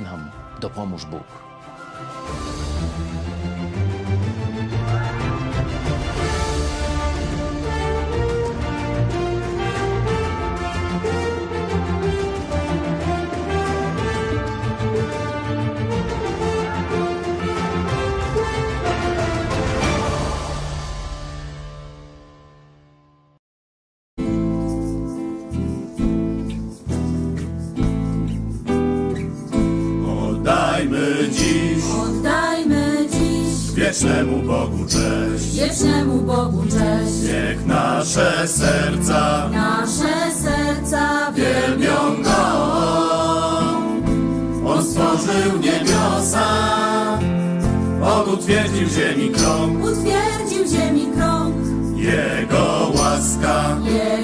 Nam dopomóż Bóg. Wiecznemu Bogu cześć. wiecznemu Bogu cześć. Niech nasze serca Nasze serca wielbią Go. On stworzył niebiosa, On utwierdził ziemi krąg. utwierdził ziemi krąg. Jego łaska Jego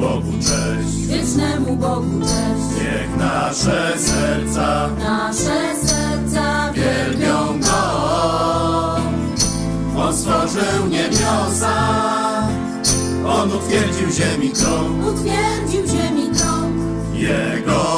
Bogu cześć. wiecznemu Bogu cześć. Niech nasze serca Nasze serca wielbią Go. On stworzył niebiosa, On utwierdził ziemi krąg. utwierdził ziemi krąg. Jego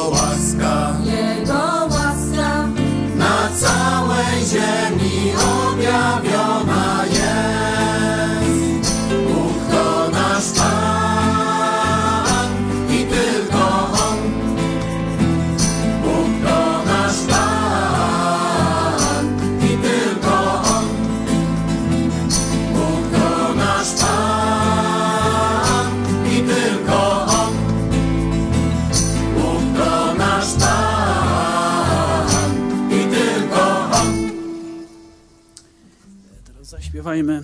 Teraz zaśpiewajmy.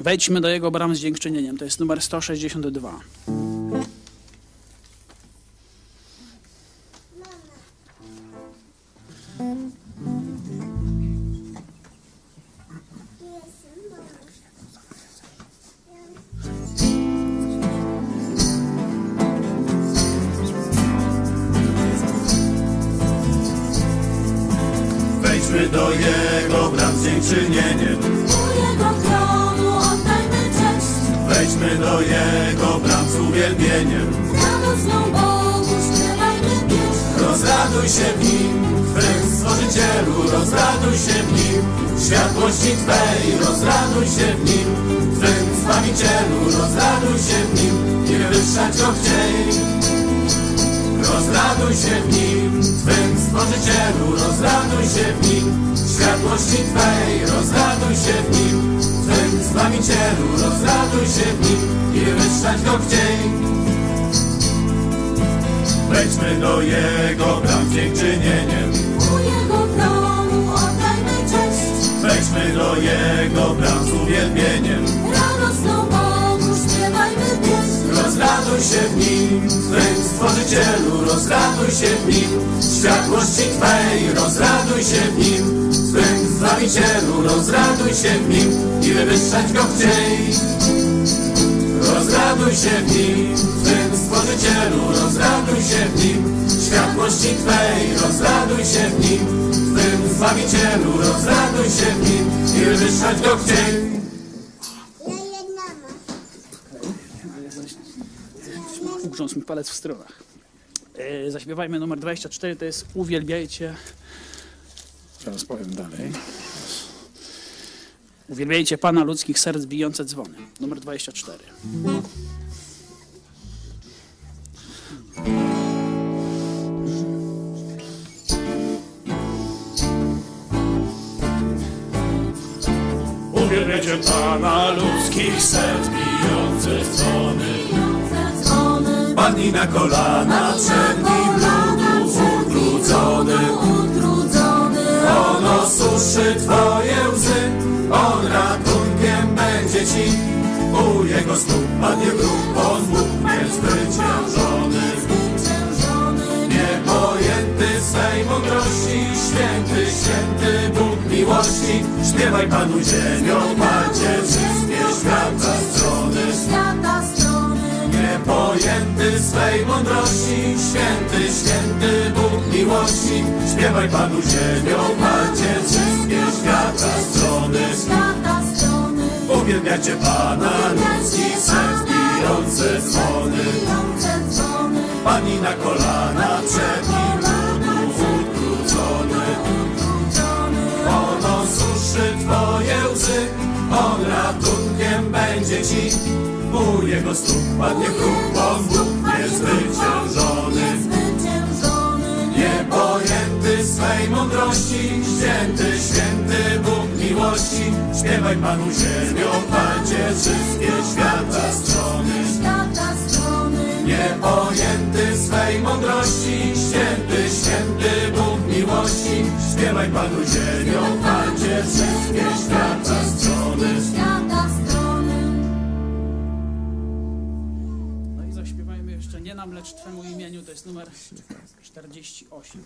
Wejdźmy do Jego bram z dziękczynieniem. To jest numer 162. Wejdźmy do Jego dziękczynieniem. u Jego tronu oddajmy cześć. Wejdźmy do Jego bram z uwielbieniem. Radosną Bogu śpiewajmy pieśń. Rozraduj się w Nim, Twym Stworzycielu, rozraduj się w Nim. Światłości Twej, rozraduj się w Nim. Twym Zbawicielu, rozraduj się w Nim. Niech wywyższać go chciej. Rozraduj się w nim, Twym Stworzycielu, rozraduj się w nim, światłości Twej, rozraduj się w nim, Twym Zbawicielu, rozraduj się w nim i wywyższać go chciej. Wejdźmy do Jego bram z dziękczynieniem, U Jego tronu oddajmy cześć. wejdźmy do Jego bram z uwielbieniem. Radosną Bogu śpiewajmy pieśń. Rozraduj się w nim, Twym Stworzycielu, rozraduj się w nim, światłości Twej, rozraduj się w nim, Zbawicielu, rozraduj się w nim i wywyższać go chciej. Rozraduj się w nim, Twym Stworzycielu, rozraduj się w nim, światłości Twej, rozraduj się w nim, Twym Zbawicielu, rozraduj się w nim i wywyższać go chciej. Ugrząsł mi palec w stronach. E, zaśpiewajmy numer 24, to jest Uwielbiajcie. Teraz powiem dalej. Uwielbiajcie Pana ludzkich serc bijące dzwony. Numer 24. Uwielbiajcie Pana ludzkich serc bijących dzwony. Bijące dzwony. Padnij na kolana przed Nim osuszy Twoje łzy, On ratunkiem będzie Ci. U Jego stóp padnie grób, On Bóg niezwyciężony. Zwyciężony. Niepojęty swej mądrości, święty, święty Bóg miłości. Śpiewaj Panu ziemią, Padzie, wszystkie świata swej mądrości, święty, święty Bóg miłości. Śpiewaj Panu ziemią, Padzie, wszystkie świata strony. Świata strony. Uwielbiacie Pana, ludzki serc bijące dzwony. Pani na kolana przed Nim ludu utrudzony. Utrudzony. On osuszy Twoje łzy, On ratunkiem będzie Ci. U Jego stóp padnie grób, On Bóg niezwyciężony. Zwyciężony. Niepojęty swej mądrości, święty, święty Bóg miłości. Śpiewaj Panu ziemią, Padzie, wszystkie świata strony. Świata strony. Niepojęty swej mądrości, święty, święty Bóg miłości. Śpiewaj Panu ziemią, Padzie, wszystkie świata nam, lecz Twemu imieniu, to jest numer 48.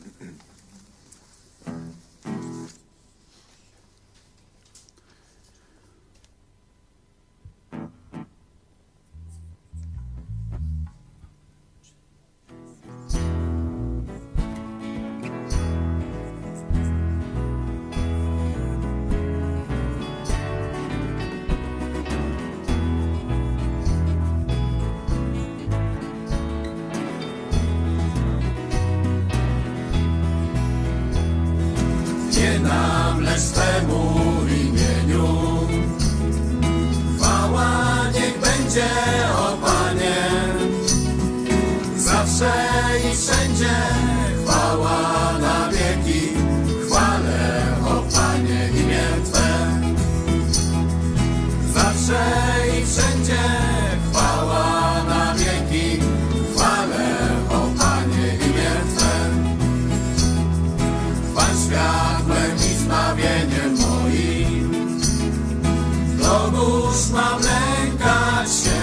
Pomóż mam lękać się.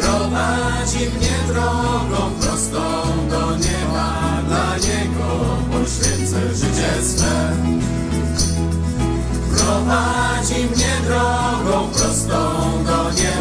Prowadzi mnie drogą prostą do nieba, dla Niego poświęcę życie swe. Prowadzi mnie drogą prostą do nieba.